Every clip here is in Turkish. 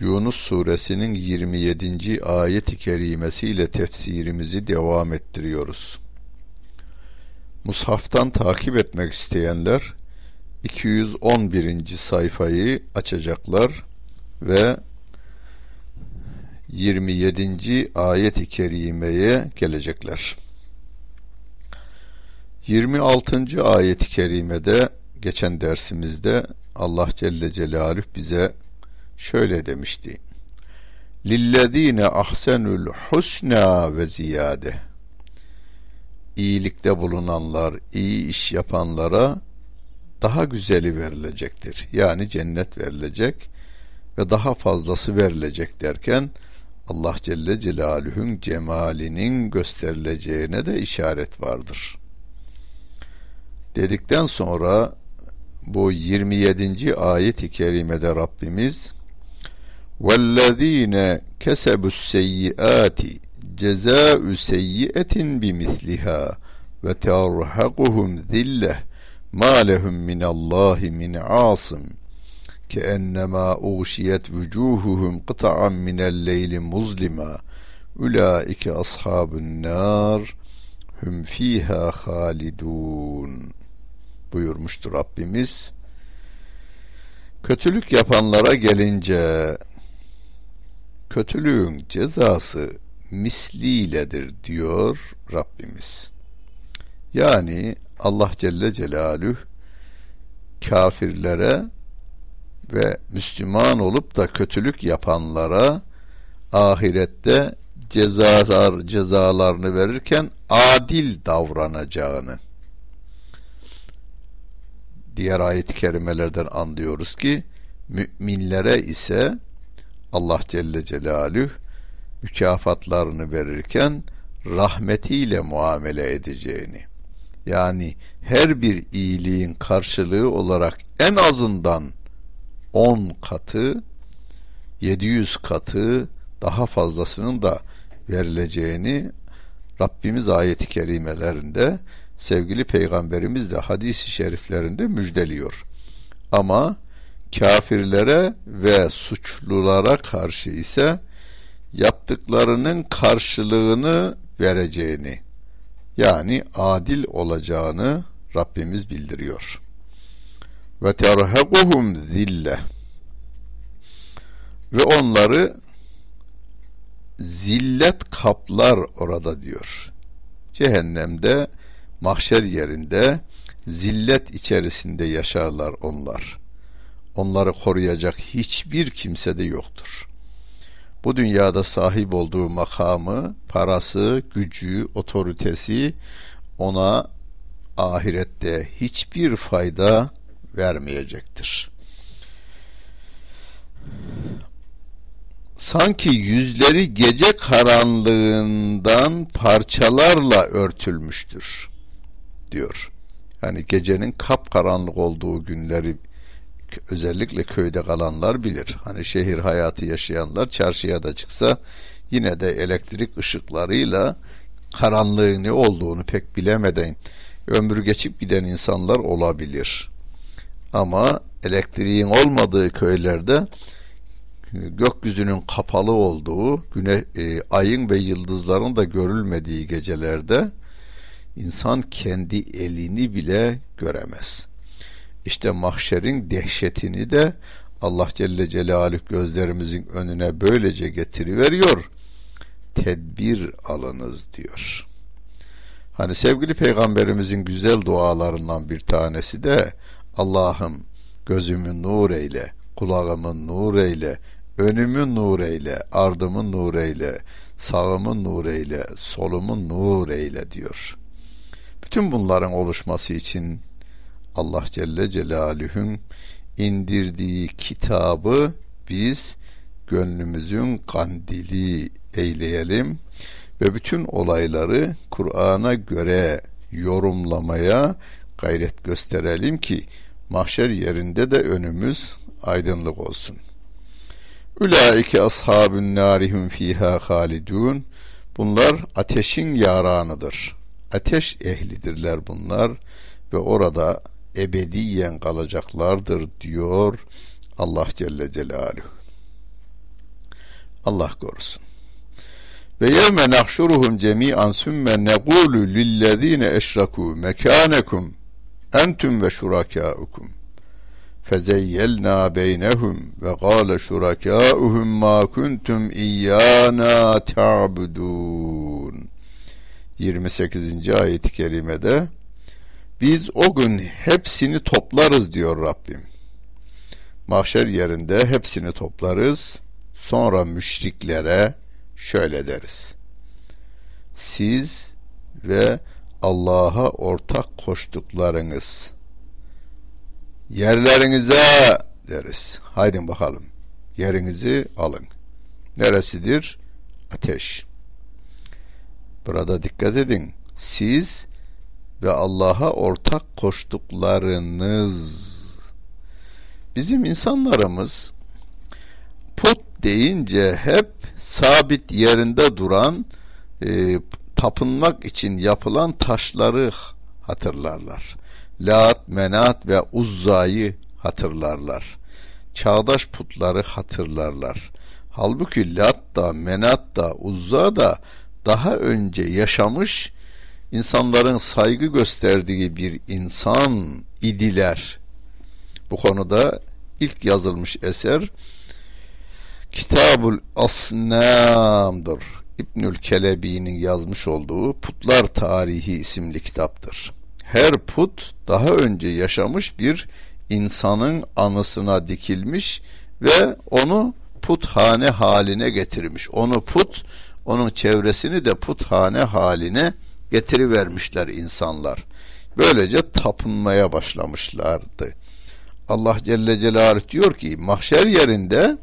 Yunus suresinin 27. ayet-i kerimesiyle tefsirimizi devam ettiriyoruz. Mushaftan takip etmek isteyenler 211. sayfayı açacaklar ve 27. ayet-i kerimeye gelecekler. 26. ayet-i kerimede geçen dersimizde Allah Celle Celaluhu bize şöyle demişti. Lillezine ahsenul husna ve ziyade. İyilikte bulunanlar, iyi iş yapanlara daha güzeli verilecektir. Yani cennet verilecek ve daha fazlası verilecek derken Allah Celle Celaluhu'nun cemalinin gösterileceğine de işaret vardır. Dedikten sonra bu 27. ayet-i kerimede Rabbimiz وَالَّذ۪ينَ كَسَبُوا السَّيِّئَاتِ جَزَاءُ سَيِّئَةٍ بِمِثْلِهَا وَتَرْهَقُهُمْ ذِلَّةٌ مَا لَهُمْ مِنَ اللّٰهِ مِنْ عَاصِمٍ كَأَنَّمَا أُغْشِيَتْ وُجُوهُهُمْ قِطَعًا مِنَ اللَّيْلِ مُظْلِمًا أُولَٰئِكَ أَصْحَابُ النَّارِ hum fiha halidun buyurmuştur Rabbimiz. Kötülük yapanlara gelince kötülüğün cezası misliyledir diyor Rabbimiz. Yani Allah Celle Celaluhu kafirlere ve Müslüman olup da kötülük yapanlara ahirette cezalar cezalarını verirken adil davranacağını diğer ayet-i kerimelerden anlıyoruz ki müminlere ise Allah Celle Celaluhu mükafatlarını verirken rahmetiyle muamele edeceğini yani her bir iyiliğin karşılığı olarak en azından 10 katı 700 katı daha fazlasının da verileceğini Rabbimiz ayeti kerimelerinde sevgili peygamberimiz de hadis-i şeriflerinde müjdeliyor. Ama kafirlere ve suçlulara karşı ise yaptıklarının karşılığını vereceğini yani adil olacağını Rabbimiz bildiriyor. Ve terhaquhum zille ve onları zillet kaplar orada diyor. Cehennemde mahşer yerinde zillet içerisinde yaşarlar onlar. Onları koruyacak hiçbir kimse de yoktur. Bu dünyada sahip olduğu makamı, parası, gücü, otoritesi ona ahirette hiçbir fayda vermeyecektir. Sanki yüzleri gece karanlığından parçalarla örtülmüştür diyor. Yani gecenin kapkaranlık olduğu günleri özellikle köyde kalanlar bilir. Hani şehir hayatı yaşayanlar çarşıya da çıksa yine de elektrik ışıklarıyla karanlığın ne olduğunu pek bilemeden ömrü geçip giden insanlar olabilir. Ama elektriğin olmadığı köylerde gökyüzünün kapalı olduğu, güne, e, ayın ve yıldızların da görülmediği gecelerde insan kendi elini bile göremez. İşte mahşerin dehşetini de Allah Celle Celaluhu gözlerimizin önüne böylece getiriveriyor. Tedbir alınız diyor. Hani sevgili peygamberimizin güzel dualarından bir tanesi de Allah'ım gözümü nur eyle, kulağımı nur eyle, önümü nur eyle, ardımı nur eyle, sağımı nur eyle, solumu nur eyle diyor. Bütün bunların oluşması için Allah Celle Celaluhu'nun indirdiği kitabı biz gönlümüzün kandili eyleyelim ve bütün olayları Kur'an'a göre yorumlamaya gayret gösterelim ki mahşer yerinde de önümüz aydınlık olsun. Ülaike ashabun narihum fiha halidun. Bunlar ateşin yaranıdır. Ateş ehlidirler bunlar ve orada ebediyen kalacaklardır diyor Allah Celle Celaluhu. Allah korusun. Ve yevme nahşuruhum cemi'an sümme negulu lillezine eşraku mekânekum entum ve şurakâukum fezeyyelna beynehum ve gâle şurakâuhum ma kuntum iyyâna ta'budûn 28. ayet-i kerimede biz o gün hepsini toplarız diyor Rabbim. Mahşer yerinde hepsini toplarız. Sonra müşriklere şöyle deriz. Siz ve Allah'a ortak koştuklarınız yerlerinize deriz. Haydi bakalım. Yerinizi alın. Neresidir? Ateş. Burada dikkat edin. Siz ve Allah'a ortak koştuklarınız bizim insanlarımız put deyince hep sabit yerinde duran e, tapınmak için yapılan taşları hatırlarlar. Lat, Menat ve Uzza'yı hatırlarlar. Çağdaş putları hatırlarlar. Halbuki Lat da, Menat da, Uzza da daha önce yaşamış insanların saygı gösterdiği bir insan idiler. Bu konuda ilk yazılmış eser Kitabul Asnam'dır. İbnül Kelebi'nin yazmış olduğu Putlar Tarihi isimli kitaptır. Her put daha önce yaşamış bir insanın anısına dikilmiş ve onu puthane haline getirmiş. Onu put, onun çevresini de puthane haline getirivermişler insanlar. Böylece tapınmaya başlamışlardı. Allah Celle Celaluhu diyor ki mahşer yerinde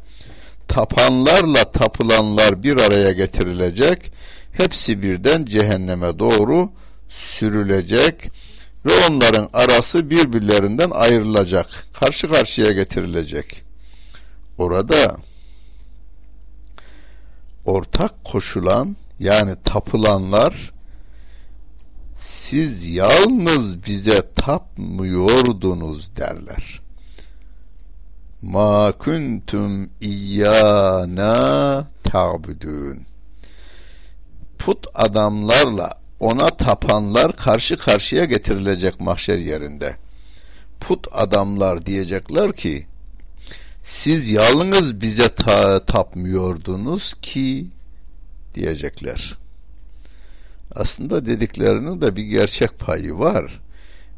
tapanlarla tapılanlar bir araya getirilecek. Hepsi birden cehenneme doğru sürülecek ve onların arası birbirlerinden ayrılacak. Karşı karşıya getirilecek. Orada ortak koşulan yani tapılanlar siz yalnız bize tapmıyordunuz derler. Ma kuntum iyyana ta'budun. Put adamlarla ona tapanlar karşı karşıya getirilecek mahşer yerinde. Put adamlar diyecekler ki siz yalnız bize ta tapmıyordunuz ki diyecekler. Aslında dediklerinin de bir gerçek payı var.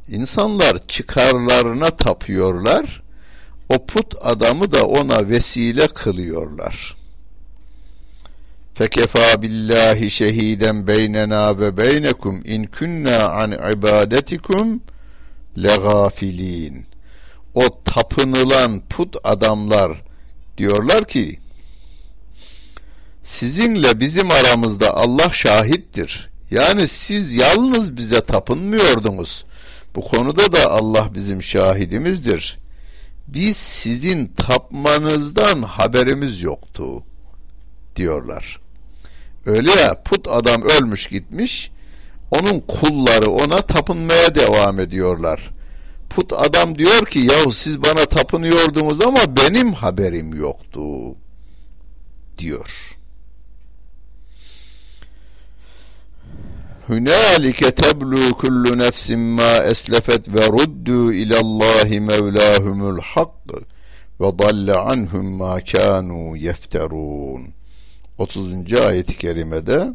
İnsanlar çıkarlarına tapıyorlar o put adamı da ona vesile kılıyorlar. Fekefa billahi şehiden beynena ve beynekum in kunna an ibadetikum legafilin. O tapınılan put adamlar diyorlar ki sizinle bizim aramızda Allah şahittir. Yani siz yalnız bize tapınmıyordunuz. Bu konuda da Allah bizim şahidimizdir biz sizin tapmanızdan haberimiz yoktu diyorlar. Öyle ya put adam ölmüş gitmiş onun kulları ona tapınmaya devam ediyorlar. Put adam diyor ki yahu siz bana tapınıyordunuz ama benim haberim yoktu diyor. Hünalike teblu kullu nefsin ma eslefet ve ruddu ilallahi mevlahumul hak ve dalle anhum ma kanu yefterun. 30. ayet-i kerimede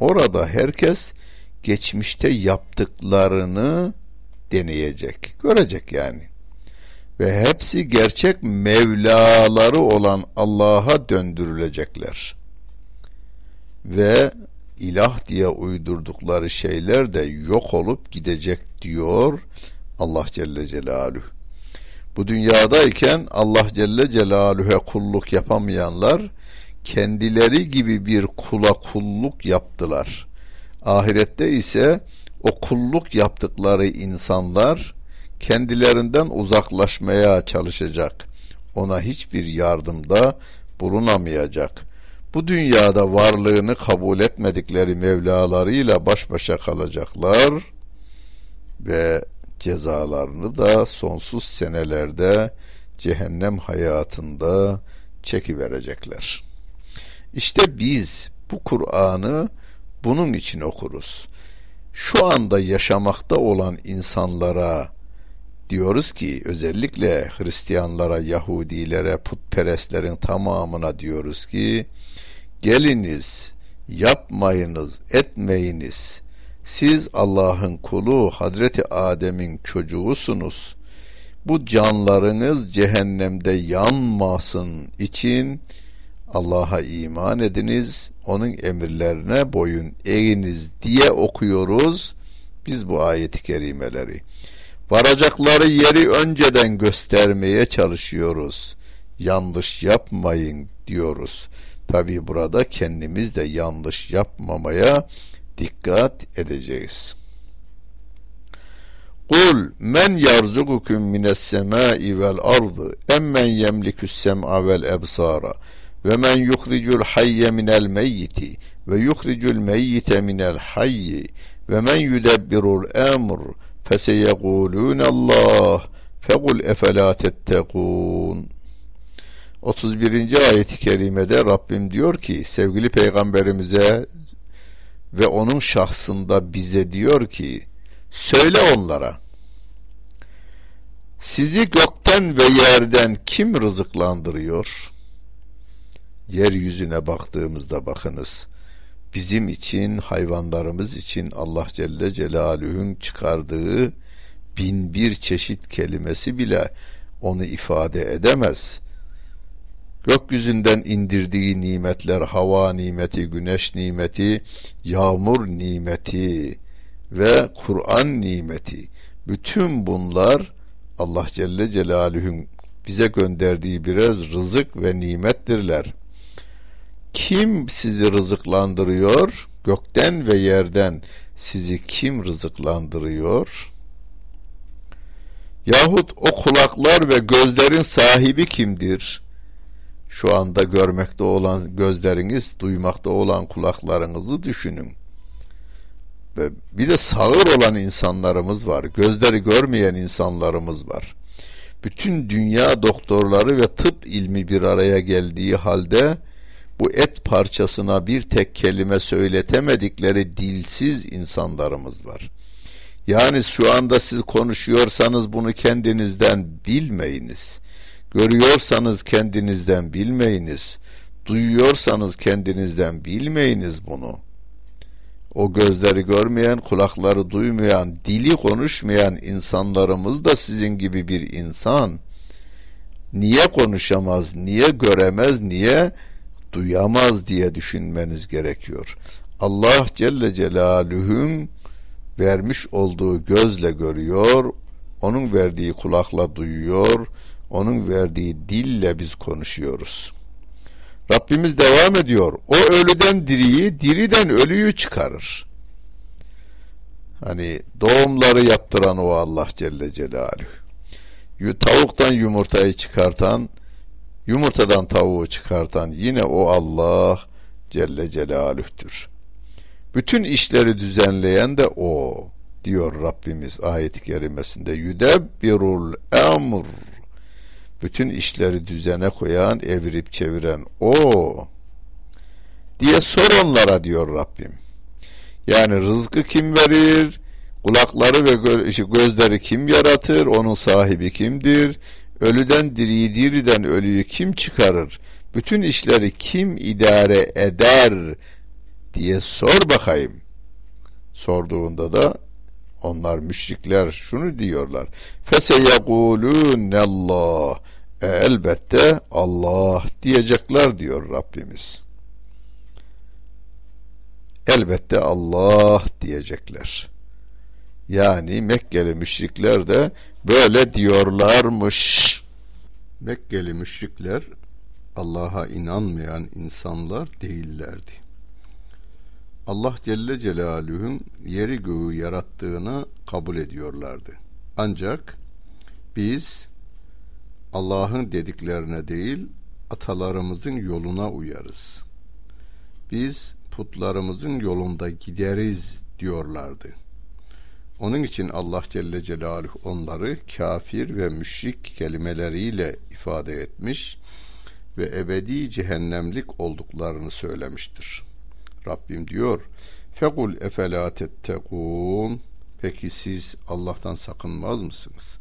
orada herkes geçmişte yaptıklarını deneyecek, görecek yani. Ve hepsi gerçek Mevlaları olan Allah'a döndürülecekler. Ve ilah diye uydurdukları şeyler de yok olup gidecek diyor Allah Celle Celaluhu. Bu dünyadayken Allah Celle Celaluhu'ya kulluk yapamayanlar kendileri gibi bir kula kulluk yaptılar. Ahirette ise o kulluk yaptıkları insanlar kendilerinden uzaklaşmaya çalışacak. Ona hiçbir yardımda bulunamayacak. Bu dünyada varlığını kabul etmedikleri Mevlalarıyla baş başa kalacaklar ve cezalarını da sonsuz senelerde cehennem hayatında çekiverecekler. İşte biz bu Kur'an'ı bunun için okuruz. Şu anda yaşamakta olan insanlara diyoruz ki özellikle Hristiyanlara, Yahudilere, putperestlerin tamamına diyoruz ki geliniz, yapmayınız, etmeyiniz. Siz Allah'ın kulu Hazreti Adem'in çocuğusunuz. Bu canlarınız cehennemde yanmasın için Allah'a iman ediniz, onun emirlerine boyun eğiniz diye okuyoruz biz bu ayeti kerimeleri. Varacakları yeri önceden göstermeye çalışıyoruz. Yanlış yapmayın diyoruz. Tabi burada kendimiz de yanlış yapmamaya dikkat edeceğiz. Kul men yarzukukum mines semai vel ardı emmen yemlikü's sem'a vel ebsara ve men yuhricul hayye minel meyyiti ve yuhricul meyyite minel hayyi ve men yudebbirul emr feseyekulûne Allah fekul efela tettekûn 31. ayet-i kerimede Rabbim diyor ki sevgili peygamberimize ve onun şahsında bize diyor ki söyle onlara sizi gökten ve yerden kim rızıklandırıyor? Yeryüzüne baktığımızda bakınız bizim için, hayvanlarımız için Allah Celle Celaluhu'nun çıkardığı bin bir çeşit kelimesi bile onu ifade edemez. Gökyüzünden indirdiği nimetler, hava nimeti, güneş nimeti, yağmur nimeti ve Kur'an nimeti. Bütün bunlar Allah Celle Celaluhu'nun bize gönderdiği biraz rızık ve nimettirler. Kim sizi rızıklandırıyor? Gökten ve yerden sizi kim rızıklandırıyor? Yahut o kulaklar ve gözlerin sahibi kimdir? Şu anda görmekte olan gözleriniz, duymakta olan kulaklarınızı düşünün. Ve bir de sağır olan insanlarımız var. Gözleri görmeyen insanlarımız var. Bütün dünya doktorları ve tıp ilmi bir araya geldiği halde bu et parçasına bir tek kelime söyletemedikleri dilsiz insanlarımız var. Yani şu anda siz konuşuyorsanız bunu kendinizden bilmeyiniz. Görüyorsanız kendinizden bilmeyiniz. Duyuyorsanız kendinizden bilmeyiniz bunu. O gözleri görmeyen, kulakları duymayan, dili konuşmayan insanlarımız da sizin gibi bir insan. Niye konuşamaz, niye göremez, niye duyamaz diye düşünmeniz gerekiyor. Allah Celle Celaluhu'nun vermiş olduğu gözle görüyor, onun verdiği kulakla duyuyor, onun verdiği dille biz konuşuyoruz. Rabbimiz devam ediyor. O ölüden diriyi, diriden ölüyü çıkarır. Hani doğumları yaptıran o Allah Celle Celaluhu. Tavuktan yumurtayı çıkartan, Yumurtadan tavuğu çıkartan yine o Allah Celle Celaluh'tür. Bütün işleri düzenleyen de o diyor Rabbimiz ayet-i kerimesinde yüdebbirul emr bütün işleri düzene koyan, evirip çeviren o diye sor onlara diyor Rabbim. Yani rızkı kim verir? Kulakları ve gözleri kim yaratır? Onun sahibi kimdir? Ölüden diriyi, diriden ölüyü kim çıkarır? Bütün işleri kim idare eder? diye sor bakayım. Sorduğunda da onlar müşrikler şunu diyorlar. Feseyekulûnellah. E, elbette Allah diyecekler diyor Rabbimiz. Elbette Allah diyecekler. Yani Mekkeli müşrikler de böyle diyorlarmış. Mekkeli müşrikler Allah'a inanmayan insanlar değillerdi. Allah Celle Celaluhu'nun yeri göğü yarattığını kabul ediyorlardı. Ancak biz Allah'ın dediklerine değil, atalarımızın yoluna uyarız. Biz putlarımızın yolunda gideriz diyorlardı. Onun için Allah Celle Celaluhu onları kafir ve müşrik kelimeleriyle ifade etmiş ve ebedi cehennemlik olduklarını söylemiştir. Rabbim diyor, Fekul efela tettekûn Peki siz Allah'tan sakınmaz mısınız?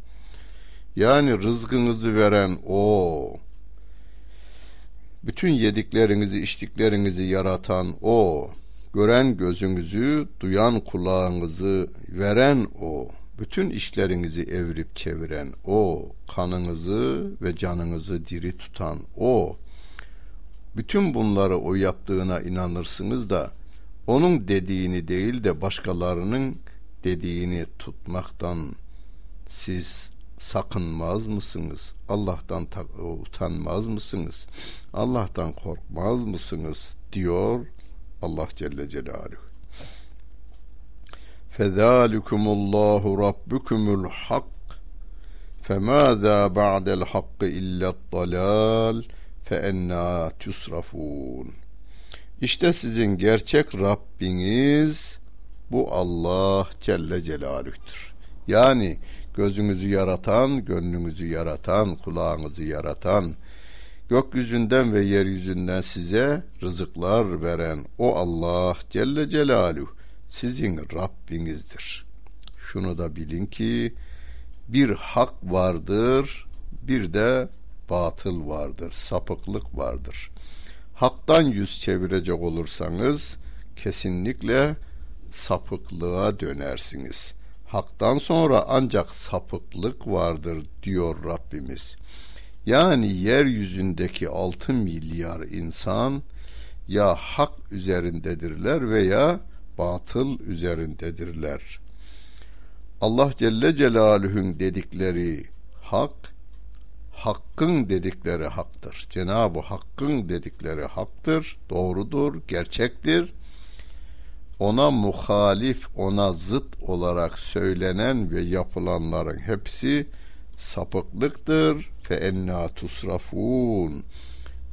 Yani rızkınızı veren O, bütün yediklerinizi, içtiklerinizi yaratan O, gören gözünüzü, duyan kulağınızı veren O, bütün işlerinizi evirip çeviren O, kanınızı ve canınızı diri tutan O, bütün bunları O yaptığına inanırsınız da, onun dediğini değil de başkalarının dediğini tutmaktan siz sakınmaz mısınız? Allah'tan utanmaz mısınız? Allah'tan korkmaz mısınız? diyor Allah Celle Celaluhu. فَذَٰلِكُمُ اللّٰهُ رَبُّكُمُ الْحَقِّ فَمَاذَا بَعْدَ الْحَقِّ إِلَّا الضَّلَالِ feenna tusrafun. İşte sizin gerçek Rabbiniz bu Allah Celle Celaluh'tür. Yani gözünüzü yaratan, gönlünüzü yaratan, kulağınızı yaratan, gökyüzünden ve yeryüzünden size rızıklar veren o Allah Celle Celaluhu sizin Rabbinizdir. Şunu da bilin ki bir hak vardır, bir de batıl vardır, sapıklık vardır. Haktan yüz çevirecek olursanız kesinlikle sapıklığa dönersiniz. Haktan sonra ancak sapıklık vardır diyor Rabbimiz. Yani yeryüzündeki altı milyar insan ya hak üzerindedirler veya batıl üzerindedirler. Allah Celle Celaluhu'nun dedikleri hak, hakkın dedikleri haktır. Cenab-ı Hakk'ın dedikleri haktır, doğrudur, gerçektir ona muhalif, ona zıt olarak söylenen ve yapılanların hepsi sapıklıktır. Fe enna tusrafun.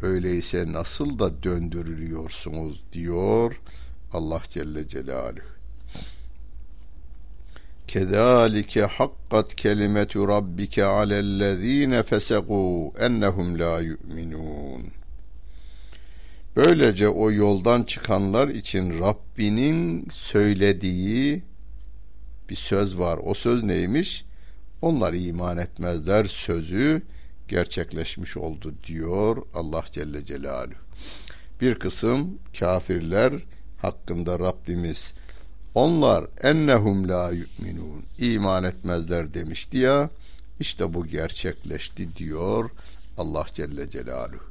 Öyleyse nasıl da döndürülüyorsunuz diyor Allah Celle Celaluhu. Kezalike hakkat kelimetu rabbike alellezine fesegu ennehum la yu'minun. Böylece o yoldan çıkanlar için Rabbinin söylediği bir söz var. O söz neymiş? Onlar iman etmezler sözü gerçekleşmiş oldu diyor Allah Celle Celaluhu. Bir kısım kafirler hakkında Rabbimiz onlar ennehum la yu'minun iman etmezler demişti ya işte bu gerçekleşti diyor Allah Celle Celaluhu.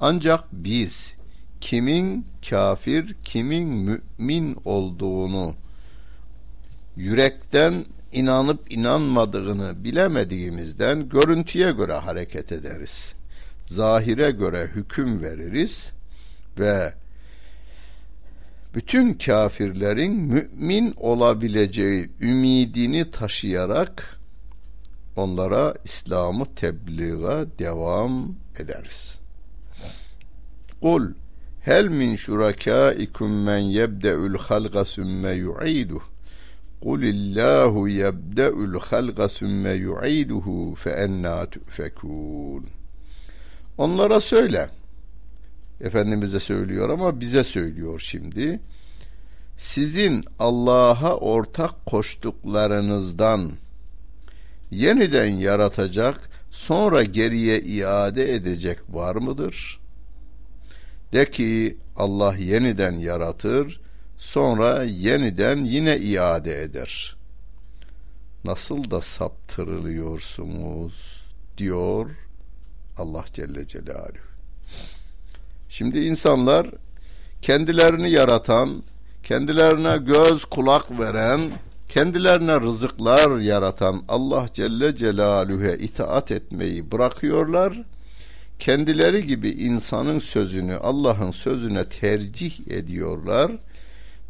Ancak biz kimin kafir, kimin mümin olduğunu yürekten inanıp inanmadığını bilemediğimizden görüntüye göre hareket ederiz. Zahire göre hüküm veririz ve bütün kafirlerin mümin olabileceği ümidini taşıyarak onlara İslam'ı tebliğe devam ederiz. Kul Hel min şurakaikum men yebde'ul halqa sümme yu'iduh. Kulillahu yebde'ul halqa sümme yu'iduhu fe enna tüfekun. Onlara söyle. Efendimiz'e söylüyor ama bize söylüyor şimdi. Sizin Allah'a ortak koştuklarınızdan yeniden yaratacak, sonra geriye iade edecek var mıdır?' De ki Allah yeniden yaratır, sonra yeniden yine iade eder. Nasıl da saptırılıyorsunuz diyor Allah Celle Celaluhu. Şimdi insanlar kendilerini yaratan, kendilerine göz kulak veren, kendilerine rızıklar yaratan Allah Celle Celaluhu'ya itaat etmeyi bırakıyorlar kendileri gibi insanın sözünü Allah'ın sözüne tercih ediyorlar.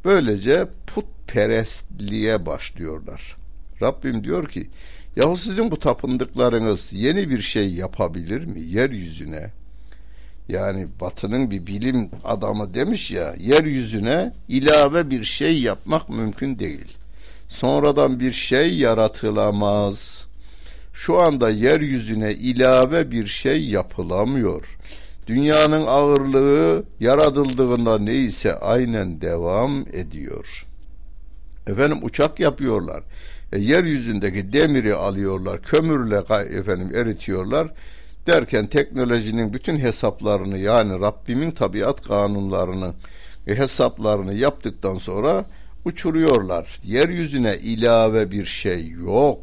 Böylece putperestliğe başlıyorlar. Rabbim diyor ki yahu sizin bu tapındıklarınız yeni bir şey yapabilir mi yeryüzüne? Yani batının bir bilim adamı demiş ya yeryüzüne ilave bir şey yapmak mümkün değil. Sonradan bir şey yaratılamaz. Şu anda yeryüzüne ilave bir şey yapılamıyor. Dünyanın ağırlığı yaratıldığında neyse aynen devam ediyor. Efendim uçak yapıyorlar. E, yeryüzündeki demiri alıyorlar, kömürle efendim eritiyorlar. Derken teknolojinin bütün hesaplarını yani Rabbimin tabiat kanunlarını ve hesaplarını yaptıktan sonra uçuruyorlar. Yeryüzüne ilave bir şey yok.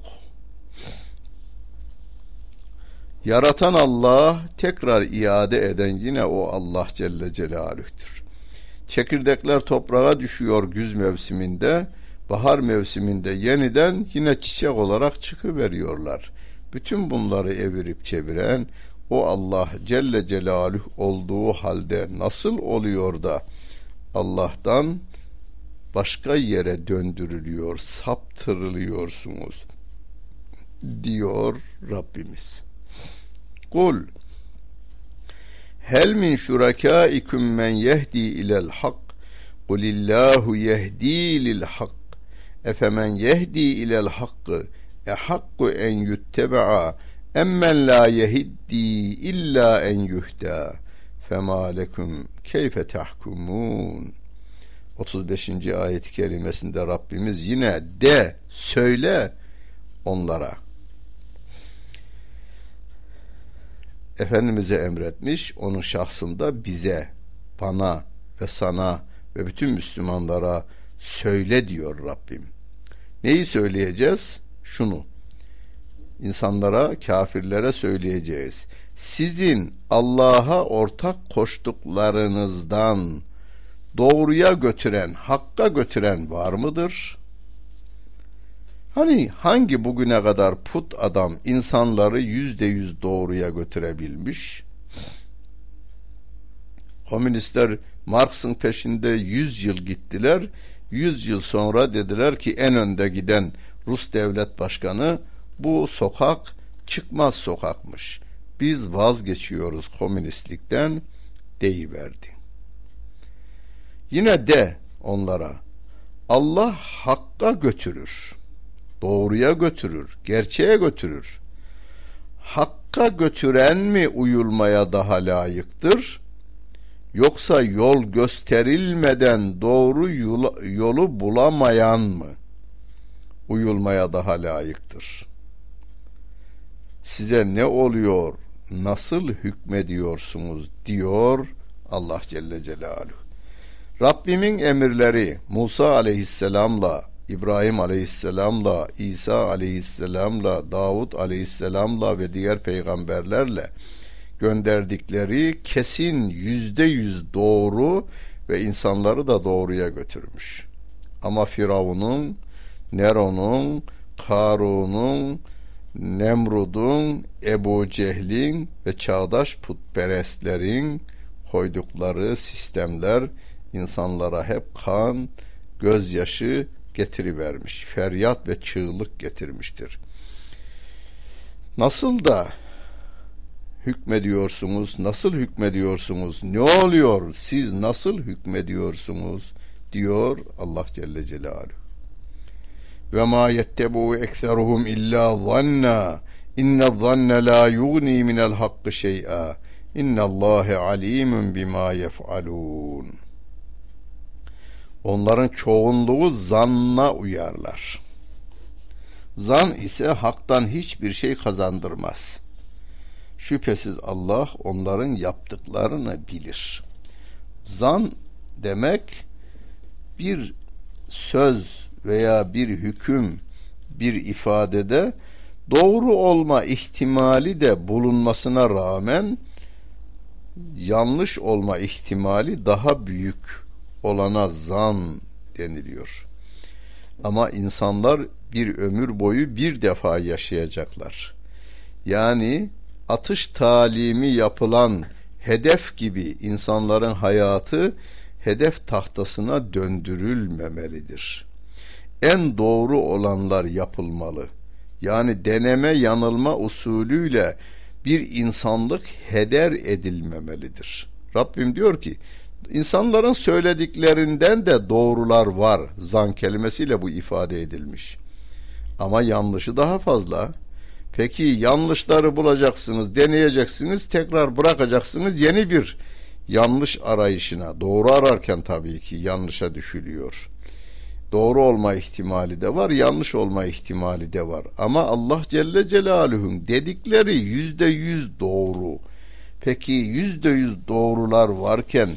Yaratan Allah, tekrar iade eden yine o Allah Celle Celaluh'tür. Çekirdekler toprağa düşüyor güz mevsiminde, bahar mevsiminde yeniden yine çiçek olarak çıkıveriyorlar. Bütün bunları evirip çeviren o Allah Celle Celaluhu olduğu halde nasıl oluyor da Allah'tan başka yere döndürülüyor, saptırılıyorsunuz diyor Rabbimiz. Kul Hel min şurakaikum men yehdi ilel hak Kulillahu yehdi lil hak Efemen yehdi ilel hakkı e hakku en yutteba'a emmen la yehiddi illa en yuhda fema lekum keyfe tahkumun 35. ayet-i kerimesinde Rabbimiz yine de söyle onlara Efendimiz'e emretmiş onun şahsında bize bana ve sana ve bütün Müslümanlara söyle diyor Rabbim. Neyi söyleyeceğiz? Şunu. İnsanlara, kafirlere söyleyeceğiz. Sizin Allah'a ortak koştuklarınızdan doğruya götüren, hakka götüren var mıdır? Hani hangi bugüne kadar put adam insanları yüzde yüz doğruya götürebilmiş? Komünistler Marx'ın peşinde yüz yıl gittiler. Yüz yıl sonra dediler ki en önde giden Rus devlet başkanı bu sokak çıkmaz sokakmış. Biz vazgeçiyoruz komünistlikten deyiverdi. Yine de onlara Allah hakka götürür. Doğruya götürür, gerçeğe götürür. Hakka götüren mi uyulmaya daha layıktır? Yoksa yol gösterilmeden doğru yolu bulamayan mı uyulmaya daha layıktır? Size ne oluyor, nasıl hükmediyorsunuz diyor Allah Celle Celaluhu. Rabbimin emirleri Musa aleyhisselamla, İbrahim aleyhisselamla, İsa aleyhisselamla, Davud aleyhisselamla ve diğer peygamberlerle gönderdikleri kesin yüzde yüz doğru ve insanları da doğruya götürmüş. Ama Firavun'un, Neron'un, Karun'un, Nemrud'un, Ebu Cehil'in ve çağdaş putperestlerin koydukları sistemler insanlara hep kan, gözyaşı getirivermiş. Feryat ve çığlık getirmiştir. Nasıl da hükmediyorsunuz? Nasıl hükmediyorsunuz? Ne oluyor? Siz nasıl hükmediyorsunuz? diyor Allah Celle Celaluhu. Ve ma yettebu ekseruhum illa zanna inne zanne la yugni minel hakkı şey'a innallâhe alimun bima yef'alûn Onların çoğunluğu zanna uyarlar. Zan ise haktan hiçbir şey kazandırmaz. Şüphesiz Allah onların yaptıklarını bilir. Zan demek bir söz veya bir hüküm, bir ifadede doğru olma ihtimali de bulunmasına rağmen yanlış olma ihtimali daha büyük olana zan deniliyor. Ama insanlar bir ömür boyu bir defa yaşayacaklar. Yani atış talimi yapılan hedef gibi insanların hayatı hedef tahtasına döndürülmemelidir. En doğru olanlar yapılmalı. Yani deneme yanılma usulüyle bir insanlık heder edilmemelidir. Rabbim diyor ki insanların söylediklerinden de doğrular var. Zan kelimesiyle bu ifade edilmiş. Ama yanlışı daha fazla. Peki yanlışları bulacaksınız, deneyeceksiniz, tekrar bırakacaksınız yeni bir yanlış arayışına. Doğru ararken tabii ki yanlışa düşülüyor. Doğru olma ihtimali de var, yanlış olma ihtimali de var. Ama Allah Celle Celaluhu'nun dedikleri yüzde yüz doğru. Peki yüzde yüz doğrular varken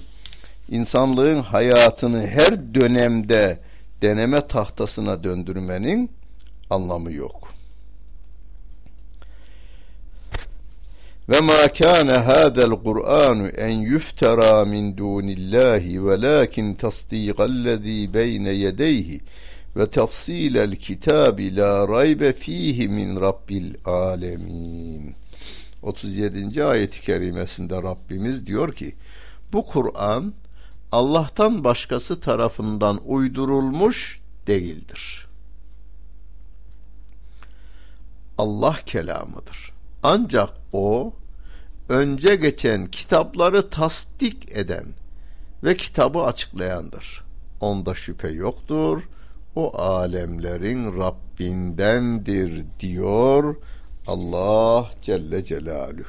insanlığın hayatını her dönemde deneme tahtasına döndürmenin anlamı yok. Ve ma kana hada'l Kur'an en yuftara min dunillahi velakin tasdiqallazi beyne yedeyhi ve tafsilel kitabi la raybe fihi min rabbil alemin. 37. ayet-i kerimesinde Rabbimiz diyor ki bu Kur'an Allah'tan başkası tarafından uydurulmuş değildir. Allah kelamıdır. Ancak o önce geçen kitapları tasdik eden ve kitabı açıklayandır. Onda şüphe yoktur. O alemlerin Rabbindendir diyor Allah Celle Celaluhu.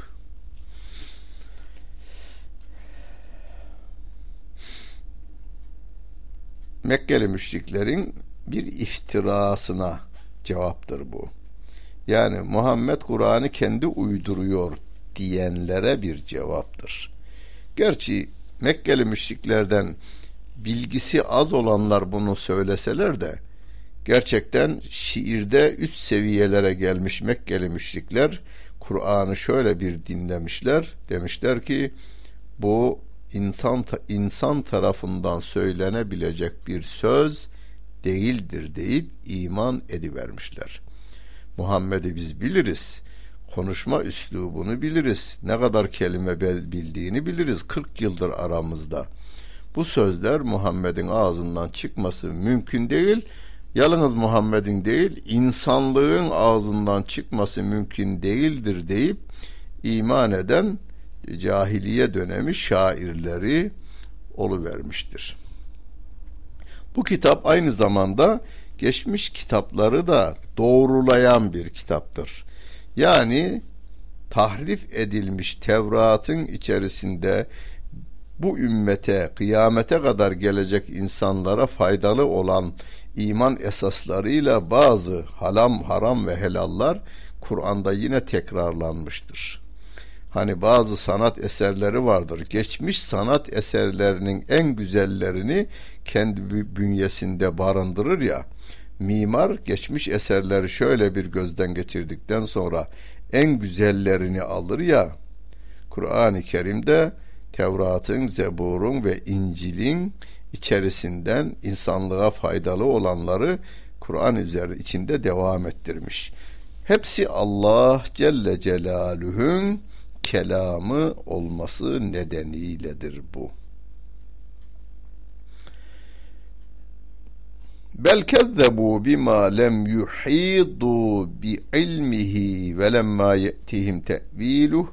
Mekkeli müşriklerin bir iftirasına cevaptır bu. Yani Muhammed Kur'an'ı kendi uyduruyor diyenlere bir cevaptır. Gerçi Mekkeli müşriklerden bilgisi az olanlar bunu söyleseler de gerçekten şiirde üst seviyelere gelmiş Mekkeli müşrikler Kur'an'ı şöyle bir dinlemişler. Demişler ki bu insan insan tarafından söylenebilecek bir söz değildir deyip iman edivermişler. Muhammed'i biz biliriz. Konuşma üslubunu biliriz. Ne kadar kelime bildiğini biliriz. 40 yıldır aramızda. Bu sözler Muhammed'in ağzından çıkması mümkün değil. Yalnız Muhammed'in değil, insanlığın ağzından çıkması mümkün değildir deyip iman eden cahiliye dönemi şairleri oluvermiştir. Bu kitap aynı zamanda geçmiş kitapları da doğrulayan bir kitaptır. Yani tahrif edilmiş Tevrat'ın içerisinde bu ümmete kıyamete kadar gelecek insanlara faydalı olan iman esaslarıyla bazı halam haram ve helallar Kur'an'da yine tekrarlanmıştır. Hani bazı sanat eserleri vardır. Geçmiş sanat eserlerinin en güzellerini kendi bünyesinde barındırır ya. Mimar geçmiş eserleri şöyle bir gözden geçirdikten sonra en güzellerini alır ya. Kur'an-ı Kerim'de Tevrat'ın, Zebur'un ve İncil'in içerisinden insanlığa faydalı olanları Kur'an üzeri içinde devam ettirmiş. Hepsi Allah Celle Celaluhu'nun kelamı olması nedeniyledir bu. Bel kezzebu bima lem yuhidu bi ilmihi ve lemma ye'tihim te'viluh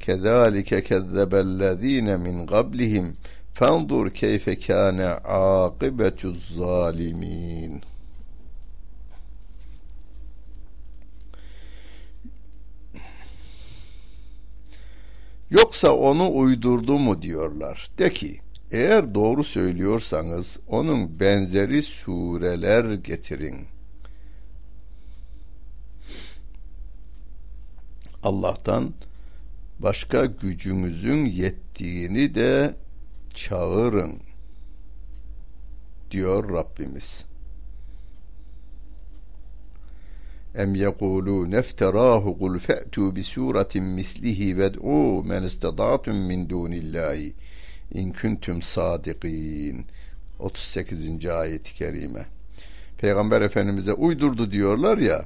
kezalike kezzebellezine min qablihim fanzur keyfe kâne âkıbetuz zalimin. Yoksa onu uydurdu mu diyorlar. De ki, eğer doğru söylüyorsanız onun benzeri sureler getirin. Allah'tan başka gücümüzün yettiğini de çağırın diyor Rabbimiz. Em yekulû nefterâhu kul fe'tû bi sûretin mislihi ved'û men istedâtum min dûnillâhi in kuntum sadikin 38. ayet-i kerime. Peygamber Efendimiz'e uydurdu diyorlar ya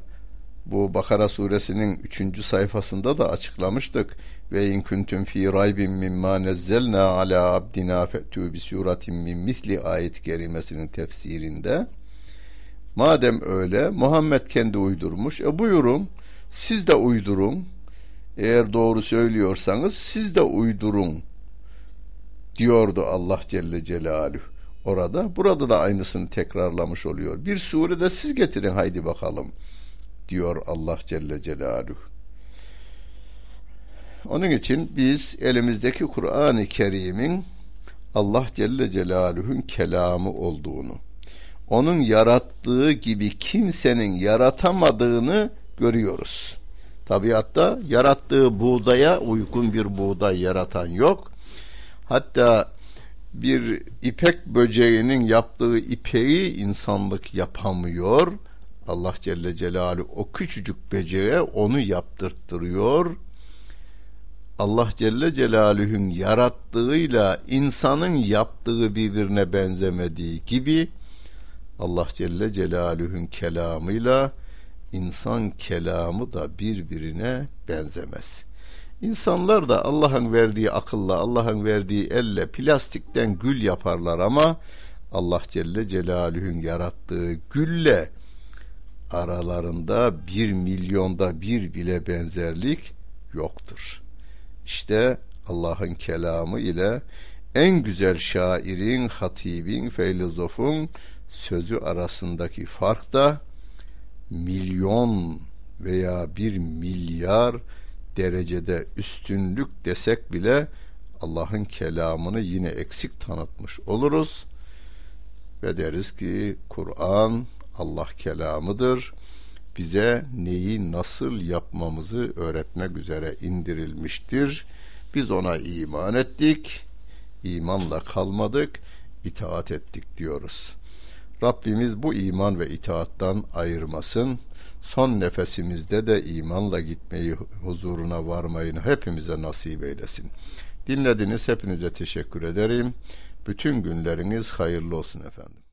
bu Bakara suresinin 3. sayfasında da açıklamıştık. Ve in kuntum fi raybin mimma nezzelna ala abdina fe'tu bi suratin min misli ayet kerimesinin tefsirinde madem öyle Muhammed kendi uydurmuş. E buyurun siz de uydurun. Eğer doğru söylüyorsanız siz de uydurun diyordu Allah Celle Celaluhu orada. Burada da aynısını tekrarlamış oluyor. Bir surede siz getirin haydi bakalım diyor Allah Celle Celaluhu. Onun için biz elimizdeki Kur'an-ı Kerim'in Allah Celle Celaluhu'nun kelamı olduğunu, onun yarattığı gibi kimsenin yaratamadığını görüyoruz. Tabiatta yarattığı buğdaya uygun bir buğday yaratan yok. Hatta bir ipek böceğinin yaptığı ipeği insanlık yapamıyor. Allah Celle Celaluhu o küçücük böceğe onu yaptırttırıyor. Allah Celle Celaluhu'nun yarattığıyla insanın yaptığı birbirine benzemediği gibi Allah Celle Celaluhu'nun kelamıyla insan kelamı da birbirine benzemez. İnsanlar da Allah'ın verdiği akılla, Allah'ın verdiği elle plastikten gül yaparlar ama Allah Celle Celaluhu'nun yarattığı gülle aralarında bir milyonda bir bile benzerlik yoktur. İşte Allah'ın kelamı ile en güzel şairin, hatibin, filozofun sözü arasındaki fark da milyon veya bir milyar derecede üstünlük desek bile Allah'ın kelamını yine eksik tanıtmış oluruz ve deriz ki Kur'an Allah kelamıdır. Bize neyi nasıl yapmamızı öğretmek üzere indirilmiştir. Biz ona iman ettik. imanla kalmadık, itaat ettik diyoruz. Rabbimiz bu iman ve itaattan ayırmasın. Son nefesimizde de imanla gitmeyi, huzuruna varmayı hepimize nasip eylesin. Dinlediniz hepinize teşekkür ederim. Bütün günleriniz hayırlı olsun efendim.